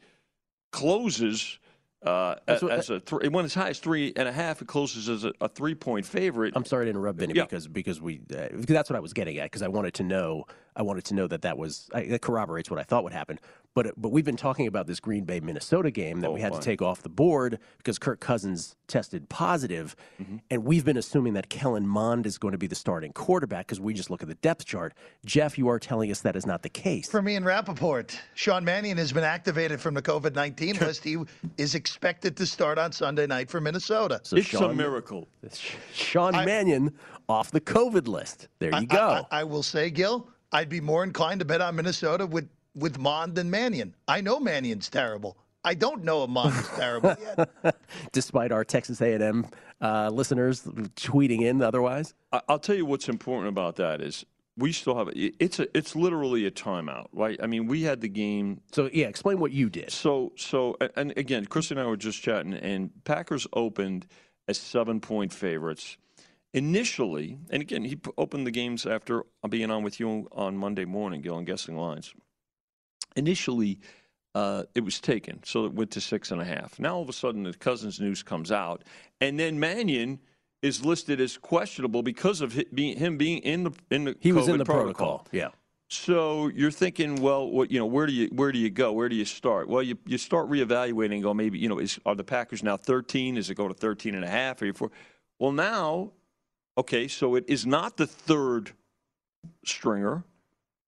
Speaker 9: closes uh, what, as a three, it went as high as three and a half. It closes as a, a three point favorite.
Speaker 5: I'm sorry to interrupt, Vinny, yeah. because because we uh, that's what I was getting at because I wanted to know I wanted to know that that was I, that corroborates what I thought would happen. But but we've been talking about this Green Bay Minnesota game that oh, we had fine. to take off the board because Kirk Cousins tested positive, mm-hmm. and we've been assuming that Kellen Mond is going to be the starting quarterback because we just look at the depth chart. Jeff, you are telling us that is not the case.
Speaker 6: For me and Rapoport, Sean Mannion has been activated from the COVID nineteen list. He is expected to start on Sunday night for Minnesota.
Speaker 9: So it's Sean, a miracle.
Speaker 5: Sean I, Mannion off the COVID list. There you
Speaker 6: I,
Speaker 5: go.
Speaker 6: I, I will say, Gill, I'd be more inclined to bet on Minnesota with with Mond than Mannion. I know Mannion's terrible. I don't know if Mond is terrible yet.
Speaker 5: Despite our Texas A&M uh, listeners tweeting in otherwise.
Speaker 9: I'll tell you what's important about that is we still have it's a it's literally a timeout, right? I mean, we had the game.
Speaker 5: So yeah, explain what you did.
Speaker 9: So so and again, Chris and I were just chatting, and Packers opened as seven point favorites initially, and again, he opened the games after being on with you on Monday morning, Gill, on guessing lines. Initially, uh, it was taken, so it went to six and a half. Now all of a sudden, the Cousins news comes out, and then Mannion is listed as questionable because of him being in the in the
Speaker 5: he
Speaker 9: COVID
Speaker 5: was in the
Speaker 9: protocol.
Speaker 5: protocol. Yeah.
Speaker 9: So you're thinking, well, what you know, where do you where do you go? Where do you start? Well, you, you start reevaluating and go, maybe you know, is are the Packers now 13? Is it go to 13 and a half? Are you four? Well, now Okay, so it is not the third stringer;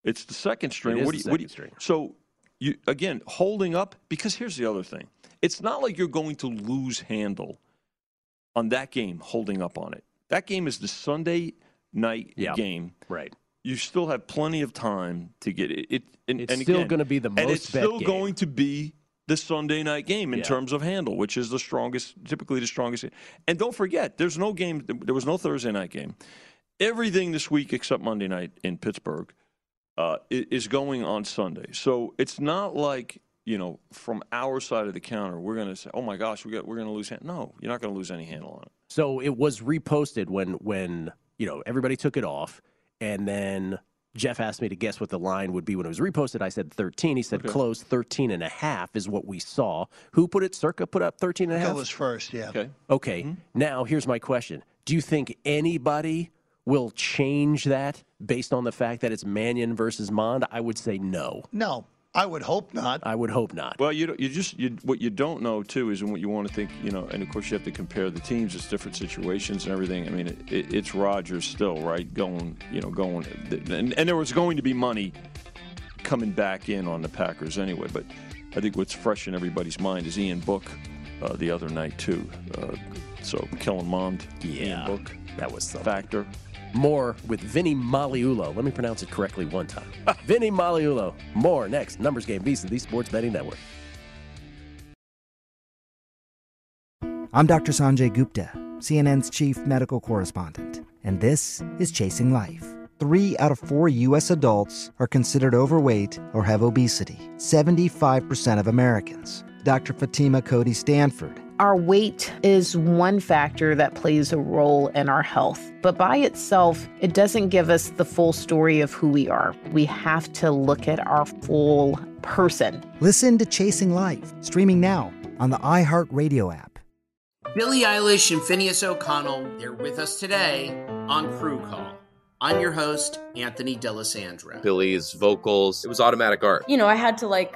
Speaker 9: it's the second stringer.
Speaker 5: what do
Speaker 9: you?
Speaker 5: What
Speaker 9: do
Speaker 5: you
Speaker 9: so you again holding up because here's the other thing: it's not like you're going to lose handle on that game holding up on it. That game is the Sunday night
Speaker 5: yeah,
Speaker 9: game.
Speaker 5: Right.
Speaker 9: You still have plenty of time to get it. it and,
Speaker 5: it's
Speaker 9: and
Speaker 5: still going to be the most.
Speaker 9: And it's still
Speaker 5: game.
Speaker 9: going to be the Sunday night game in
Speaker 5: Yeah.
Speaker 9: terms of handle, which is the strongest, typically the strongest. And don't forget, there's no game. There was no Thursday night game. Everything this week except Monday night in Pittsburgh uh, is going on Sunday. So it's not like you know, from our side of the counter, we're going to say, "Oh my gosh, we got we're going to lose." Hand. No, you're not going to lose any handle on it.
Speaker 5: So it was reposted when when you know everybody took it off, and then Jeff asked me to guess what the line would be when it was reposted. I said 13. He said
Speaker 6: Okay.
Speaker 5: close 13 and a half is what we saw. Who put it? Circa put up 13 and a half.
Speaker 6: That was first, yeah.
Speaker 9: Okay.
Speaker 5: Okay. Now here's my question: Do you think anybody will change that based on the fact that it's Mannion versus Mond? I would say no.
Speaker 6: No, I would hope not.
Speaker 5: I would hope not.
Speaker 9: Well, you don't- you just you, what you don't know too is what you want to think. You know, and of course you have to compare the teams. It's different situations and everything. I mean, it, it, it's Rodgers still right going. You know, going and, and there was going to be money coming back in on the Packers anyway. But I think what's fresh in everybody's mind is Ian Book uh, the other night too. Uh, so Kellen Mond,
Speaker 5: Yeah,
Speaker 9: Ian Book,
Speaker 5: that was something.
Speaker 9: factor.
Speaker 5: More with Vinny Magliulo. Let me pronounce it correctly one time. Vinny Magliulo. More next. Numbers Game VSIN, the Sports Betting Network.
Speaker 10: I'm Dr. Sanjay Gupta, CNN's chief medical correspondent, and this is Chasing Life. Three out of four U.S. adults are considered overweight or have obesity, 75% of Americans. Dr. Fatima Cody Stanford.
Speaker 8: Our weight is one factor that plays a role in our health, but by itself, it doesn't give us the full story of who we are. We have to look at our full person.
Speaker 10: Listen to Chasing Life, streaming now on the iHeartRadio app.
Speaker 11: Billie Eilish and Finneas O'Connell, they're with us today on Crew Call. I'm your host, Anthony D'Alessandro.
Speaker 12: Billie's vocals, it was automatic art.
Speaker 13: you know, I had to like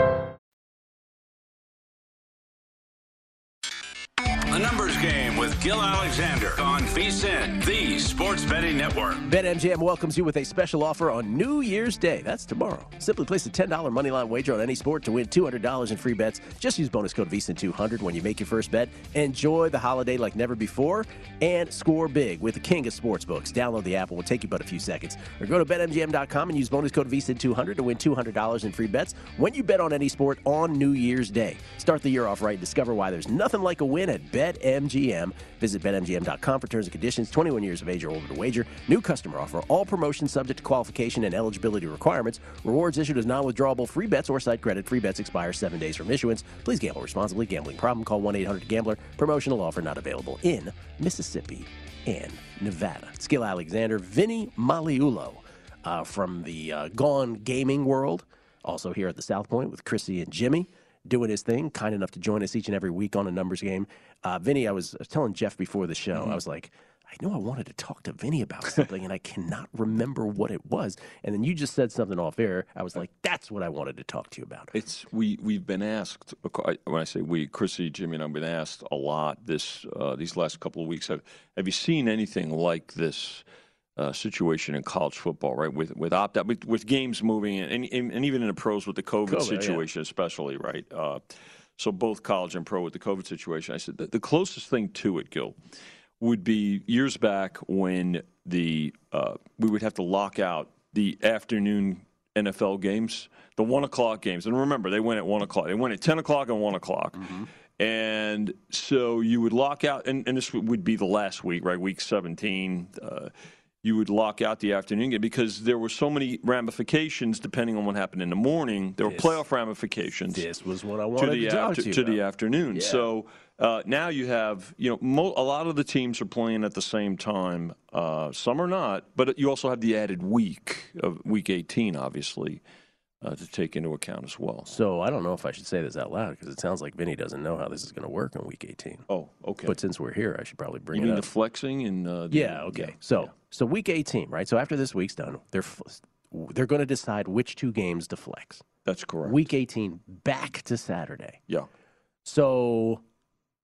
Speaker 3: Gill Alexander on VSIN, the Sports Betting Network.
Speaker 5: BetMGM welcomes you with a special offer on New Year's Day. That's tomorrow. Simply place a $10 moneyline wager on any sport to win $200 in free bets. Just use bonus code VSIN200 when you make your first bet. Enjoy the holiday like never before and score big with the king of sportsbooks. Download the app. It will take you but a few seconds. Or go to BetMGM.com and use bonus code VSIN200 to win $200 in free bets when you bet on any sport on New Year's Day. Start the year off right and discover why there's nothing like a win at BetMGM. Visit BetMGM.com for terms and conditions. 21 years of age or older to wager. New customer offer. All promotions subject to qualification and eligibility requirements. Rewards issued as non-withdrawable free bets or site credit. Free bets expire seven days from issuance. Please gamble responsibly. Gambling problem? Call 1-800-GAMBLER. Promotional offer not available in Mississippi and Nevada. Gill Alexander, Vinny Magliulo uh, from the uh, Gone Gaming world. Also here at the South Point with Chrissy and Jimmy doing his thing. Kind enough to join us each and every week on a numbers game. Uh, Vinny, I was, I was telling Jeff before the show, I was like, I know I wanted to talk to Vinny about something, and I cannot remember what it was. And then you just said something off air. I was like, that's what I wanted to talk to you about.
Speaker 9: It's we we've been asked when I say we, Chrissy, Jimmy, and I've been asked a lot this uh, these last couple of weeks. Have have you seen anything like this? Uh, situation in college football, right? With with opt out, with, with games moving, and, and and even in the pros with the COVID,
Speaker 5: COVID, yeah.
Speaker 9: situation, especially, right? Uh, so both college and pro with the COVID situation. I said the, the closest thing to it, Gill, would be years back when the uh, we would have to lock out the afternoon NFL games, the one o'clock games. And remember, they went at one o'clock. They went at ten o'clock and one o'clock. And so you would lock out, and, and this would be the last week, right? Week 17. Uh, you would lock out the afternoon game because there were so many ramifications depending on what happened in the morning. There were
Speaker 5: This-
Speaker 9: playoff ramifications
Speaker 5: This was what I
Speaker 9: to
Speaker 5: wanted
Speaker 9: the
Speaker 5: to talk
Speaker 9: after,
Speaker 5: to
Speaker 9: to the afternoon.
Speaker 5: Yeah.
Speaker 9: So uh, now you have you know mo- a lot of the teams are playing at the same time. Uh, some are not, but you also have the added week of week 18, obviously, uh, to take into account as well.
Speaker 5: So I don't know if I should say this out loud because it sounds like Vinny doesn't know how this is going to work in Week 18.
Speaker 9: Oh, okay.
Speaker 5: But since we're here, I should probably bring
Speaker 9: you mean
Speaker 5: up.
Speaker 9: the flexing and uh, the-
Speaker 5: Yeah. Okay. So so week 18, right? So after this week's done, they're f- they're going to decide which two games to flex.
Speaker 9: That's correct.
Speaker 5: Week 18 back to Saturday.
Speaker 9: Yeah.
Speaker 5: So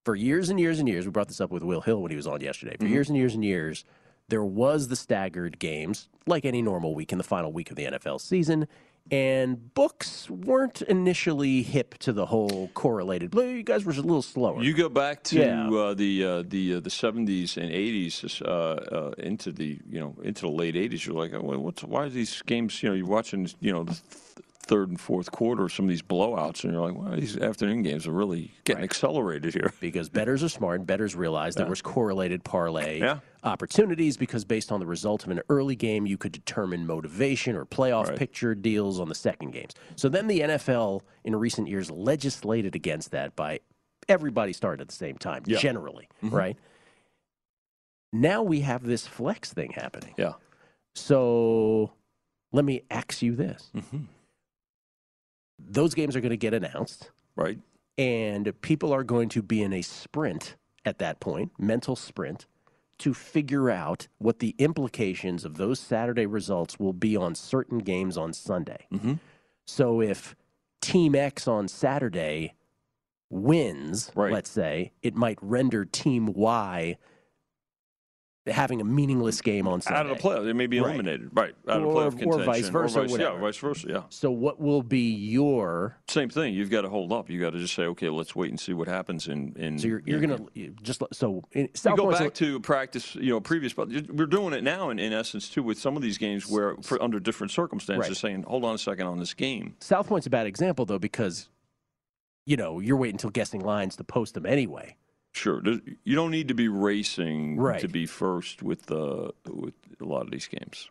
Speaker 5: for years and years and years, we brought this up with Will Hill when he was on yesterday. For
Speaker 9: Mhm.
Speaker 5: years and years and years, there was the staggered games like any normal week in the final week of the NFL season. And books weren't initially hip to the whole correlated. Well, You guys were a little slower.
Speaker 9: You go back to
Speaker 5: Yeah.
Speaker 9: uh, the uh, the uh, the seventies and eighties, uh, uh, into the you know into the late eighties. You're like, what's why are these games? You know, you're watching you know third and fourth quarter, some of these blowouts, and you're like, well, these afternoon games are really getting accelerated here.
Speaker 5: because betters are smart. And betters realized there was correlated parlay
Speaker 9: Yeah.
Speaker 5: opportunities because based on the result of an early game, you could determine motivation or playoff picture deals on the second games. So then the NFL in recent years legislated against that by everybody started at the same time,
Speaker 9: Yeah.
Speaker 5: generally,
Speaker 9: Mhm.
Speaker 5: right? Now we have this flex thing happening.
Speaker 9: Yeah.
Speaker 5: So let me ask you this.
Speaker 9: Mm-hmm.
Speaker 5: Those games are going to get announced.
Speaker 9: Right.
Speaker 5: And people are going to be in a sprint at that point, mental sprint, to figure out what the implications of those Saturday results will be on certain games on Sunday.
Speaker 9: Mm-hmm.
Speaker 5: So if Team X on Saturday wins, let's say, it might render Team Y having a meaningless game on Sunday.
Speaker 9: Out of the playoff, they may be
Speaker 5: Right.
Speaker 9: eliminated. Right. Out
Speaker 5: Or-
Speaker 9: of
Speaker 5: or
Speaker 9: playoff contention.
Speaker 5: or vice versa,
Speaker 9: vice, yeah, vice versa. Yeah.
Speaker 5: So what will be your
Speaker 9: Same thing. You've got to hold up. You got to just say, okay, let's wait and see what happens. In, in
Speaker 5: so you're, you're going to just so in, South
Speaker 9: go back to practice, you know, previous, but we're doing it now in, in essence too with some of these games where, for under different circumstances,
Speaker 5: Right.
Speaker 9: saying, hold on a second on this game.
Speaker 5: South Point's a bad example though because you know you're waiting until guessing lines to post them anyway.
Speaker 9: Sure, you don't need to be racing
Speaker 5: Right.
Speaker 9: to be first with uh, with a lot of these games.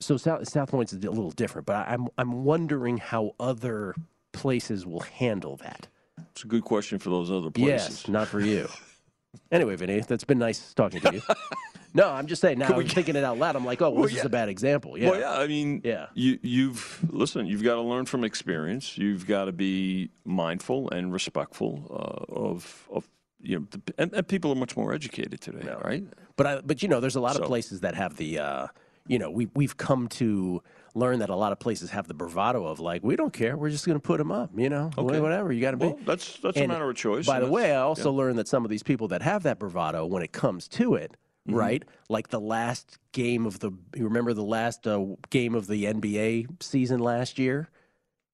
Speaker 5: So South, South Point's a little different, but I'm I'm wondering how other places will handle that.
Speaker 9: It's a good question for those other places.
Speaker 5: Yes, not for you. anyway, Vinny, that's been nice talking to you. no, I'm just saying now. I'm thinking it out loud. I'm like, oh, well,
Speaker 9: Well,
Speaker 5: this is a bad example. Yeah.
Speaker 9: Well, yeah. I mean,
Speaker 5: Yeah.
Speaker 9: You you've listen. You've got to learn from experience. You've got to be mindful and respectful uh, of of you know, the, and, and people are much more educated today, right?
Speaker 5: But I, but you know, there's a lot
Speaker 9: So-
Speaker 5: of places that have the, uh, you know, we we've come to learn that a lot of places have the bravado of like, we don't care, we're just going to put them up, you know,
Speaker 9: Okay.
Speaker 5: whatever you got to be.
Speaker 9: Well, that's that's a matter of choice.
Speaker 5: By the way, I also
Speaker 9: yeah.
Speaker 5: learned that some of these people that have that bravado, when it comes to it,
Speaker 9: Mhm.
Speaker 5: right, like the last game of the, you remember the last uh, game of the NBA season last year?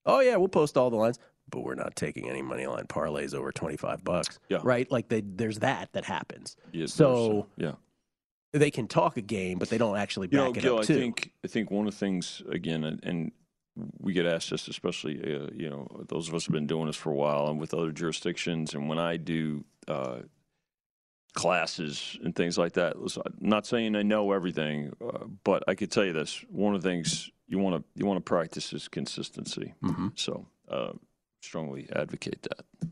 Speaker 5: Oh yeah, we'll post all the lines, but we're not taking any money line parlays over twenty five bucks.
Speaker 9: Yeah.
Speaker 5: right. Like they, there's that that happens.
Speaker 9: Yeah,
Speaker 5: so
Speaker 9: yeah.
Speaker 5: they can talk a game, but they don't actually
Speaker 9: You know,
Speaker 5: it
Speaker 9: Gill,
Speaker 5: up
Speaker 9: I think I think one of the things again, and, and we get asked this, especially uh, you know those of us who've been doing this for a while, and with other jurisdictions, and when I do uh, classes and things like that. Listen, I'm not saying I know everything, uh, but I could tell you this: one of the things you want to you want to practice is consistency.
Speaker 5: Mm-hmm.
Speaker 9: So, uh, strongly advocate that.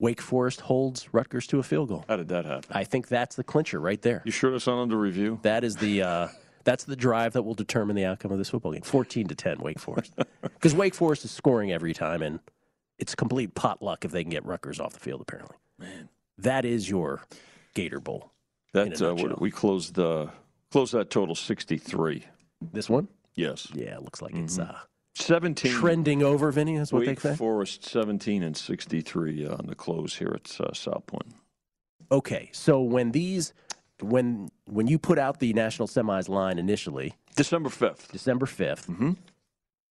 Speaker 5: Wake Forest holds Rutgers to a field goal.
Speaker 9: How did that happen?
Speaker 5: I think that's the clincher right there.
Speaker 9: You sure that's not under review?
Speaker 5: That is the uh, that's the drive that will determine the outcome of this football game. Fourteen to ten, Wake Forest, because Wake Forest is scoring every time, and it's complete potluck if they can get Rutgers off the field. Apparently,
Speaker 9: man,
Speaker 5: that is your Gator Bowl.
Speaker 9: That uh, what- we closed the closed that total sixty three.
Speaker 5: This one?
Speaker 9: Yes.
Speaker 5: Yeah, it looks like it's uh,
Speaker 9: seventeen
Speaker 5: trending over. Vinny, is what
Speaker 9: Wake
Speaker 5: they say.
Speaker 9: Forest seventeen and sixty three on the close here at uh, South Point.
Speaker 5: Okay, so when these when when you put out the national semis line initially,
Speaker 9: December fifth,
Speaker 5: December 5th
Speaker 9: Mm-hmm.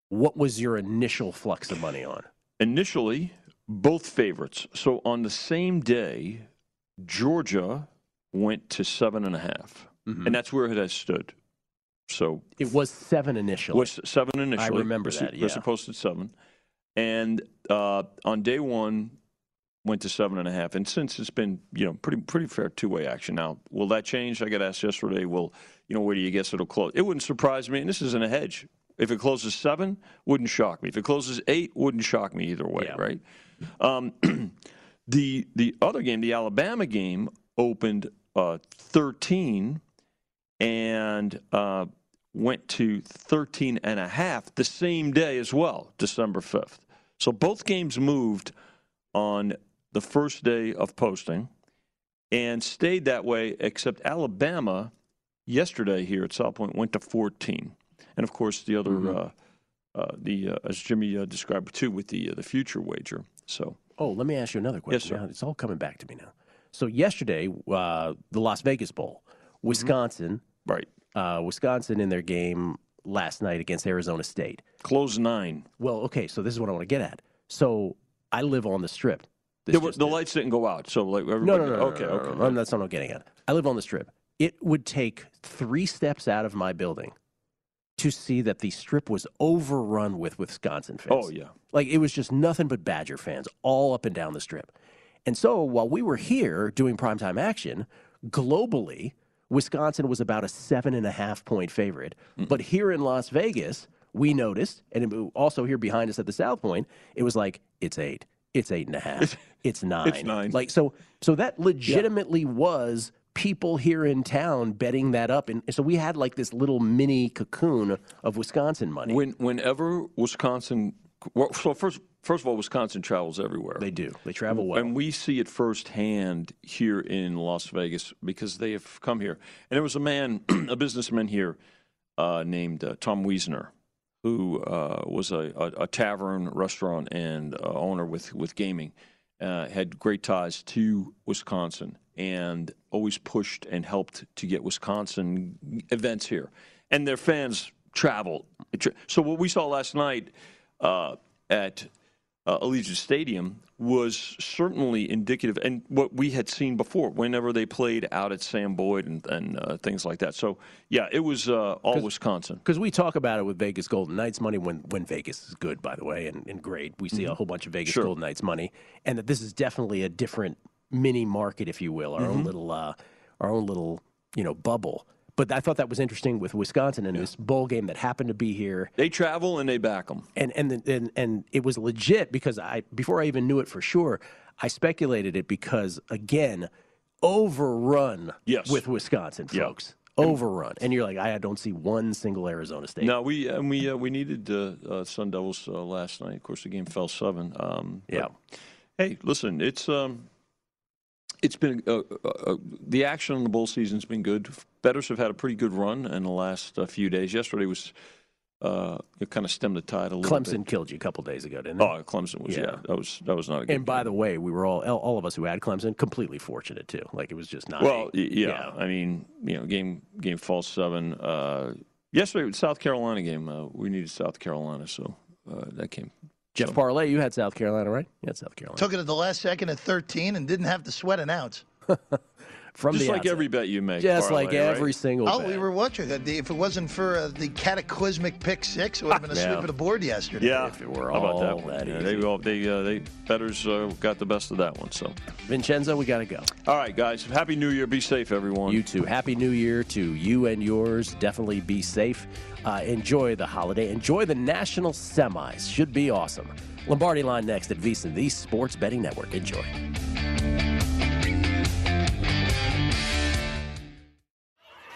Speaker 5: what was your initial flux of money on?
Speaker 9: Initially, both favorites. So on the same day, Georgia went to seven and a half.
Speaker 5: Mm-hmm.
Speaker 9: and that's where it has stood. So
Speaker 5: It was seven initially.
Speaker 9: was seven initially.
Speaker 5: I remember
Speaker 9: They're
Speaker 5: that, yeah.
Speaker 9: supposed to seven, and uh, on day one went to seven and a half. And since it's been you know pretty pretty fair two way action. Now will that change? I got asked yesterday. Well, you know where do you guess it'll close? It wouldn't surprise me. And this isn't a hedge. If it closes seven, wouldn't shock me. If it closes eight, wouldn't shock me either way. Right. Um, the the other game, the Alabama game, opened uh, thirteen and uh, went to 13 and a half the same day as well, December 5th. So both games moved on the first day of posting and stayed that way, except Alabama yesterday here at South Point went to 14. And of course, the other, uh, uh, the uh, as Jimmy uh, described too, with the uh, the future wager. So
Speaker 5: Oh, let me ask you another question.
Speaker 9: sir.
Speaker 5: It's all coming back to me now. So yesterday, uh, the Las Vegas Bowl, Wisconsin,
Speaker 9: right?
Speaker 5: Uh, Wisconsin in their game last night against Arizona State.
Speaker 9: Close nine.
Speaker 5: Well, okay, so this is what I want to get at. So I live on the strip.
Speaker 9: There the
Speaker 5: did.
Speaker 9: lights didn't go out, so like everybody.
Speaker 5: No, no, no.
Speaker 9: Okay,
Speaker 5: no, no,
Speaker 9: okay.
Speaker 5: no, no, that's not what I'm getting at. I live on the strip. It would take three steps out of my building to see that the strip was overrun with Wisconsin fans.
Speaker 9: Oh yeah.
Speaker 5: Like it was just nothing but Badger fans all up and down the strip. And so while we were here doing primetime action, globally, Wisconsin was about a seven and a half point favorite. But here in Las Vegas, we noticed, and it- also here behind us at the South Point, it was like, it's eight, it's eight and a half, it's nine.
Speaker 9: it's nine.
Speaker 5: Like so so that legitimately was people here in town betting that up. And so we had like this little mini cocoon of Wisconsin money.
Speaker 9: When whenever Wisconsin, well, so first first of all, Wisconsin travels everywhere.
Speaker 5: They do. They travel well.
Speaker 9: and we see it firsthand here in Las Vegas because they have come here. And there was a man, a businessman here uh, named uh, Tom Wiesner, who uh, was a, a, a tavern, restaurant, and uh, owner with with gaming. Uh, had great ties to Wisconsin and always pushed and helped to get Wisconsin events here. And their fans travel. So what we saw last night uh, at uh, Allegiant Stadium was certainly indicative, and what we had seen before, whenever they played out at Sam Boyd and, and uh, things like that. So, yeah, it was uh, all Wisconsin.
Speaker 5: Because we talk about it with Vegas Golden Knights money when, when Vegas is good, by the way, and, and great. We see a
Speaker 9: Mhm.
Speaker 5: whole bunch of Vegas
Speaker 9: Sure.
Speaker 5: Golden Knights money, and that this is definitely a different mini market, if you will, our own
Speaker 9: Mhm.
Speaker 5: little, uh, our own little, you know, bubble. But I thought that was interesting with Wisconsin and this bowl game that happened to be here.
Speaker 9: They travel and they back them.
Speaker 5: And and and and it was legit because I before I even knew it for sure, I speculated it because again, overrun
Speaker 9: Yes.
Speaker 5: with Wisconsin
Speaker 9: Yeah.
Speaker 5: folks. Overrun, and you're like, I don't see one single Arizona State.
Speaker 9: No, we and we uh, we needed uh, uh, Sun Devils uh, last night. Of course, the game fell seven. Um,
Speaker 5: Yeah.
Speaker 9: Hey, listen, it's um, it's been uh, uh, uh, the action on the bowl season's been good. Betters have had a pretty good run in the last uh, few days. Yesterday was uh, it kind of stemmed the tide a little bit.
Speaker 5: Clemson
Speaker 9: bit.
Speaker 5: killed you a couple days ago, didn't they?
Speaker 9: Oh, Clemson was yeah. That was that was not a good.
Speaker 5: and by the way, we were all all of us who had Clemson completely fortunate too. Like it was just not.
Speaker 9: Well,
Speaker 5: a-
Speaker 9: y- yeah, I mean, you know, game game falls seven. Uh, yesterday, South Carolina game. Uh, we needed South Carolina, so uh, that came.
Speaker 5: Jeff Parles, you had South Carolina, right? You had South Carolina.
Speaker 6: Took it at the last second at 13 and didn't have to sweat an ounce.
Speaker 5: From
Speaker 9: Just
Speaker 5: the
Speaker 9: like
Speaker 5: outset.
Speaker 9: every bet you make.
Speaker 5: Just
Speaker 9: parlay,
Speaker 5: like every
Speaker 9: right?
Speaker 5: single
Speaker 6: Oh,
Speaker 5: bet.
Speaker 6: we were watching that. If it wasn't for uh, the cataclysmic pick six, it would have been a
Speaker 9: Yeah.
Speaker 6: sweep of the board yesterday.
Speaker 9: Yeah,
Speaker 5: If it were
Speaker 9: how about
Speaker 5: all
Speaker 9: that one?
Speaker 5: that
Speaker 9: Yeah, they all they uh, they betters uh, got the best of that one. So,
Speaker 5: Vincenzo, we got to go.
Speaker 9: all right, guys, happy New Year. Be safe, everyone.
Speaker 5: You too. Happy New Year to you and yours. Definitely be safe. Uh, enjoy the holiday. Enjoy the national semis. Should be awesome. Lombardi line next at VSiN, the Sports Betting Network. Enjoy.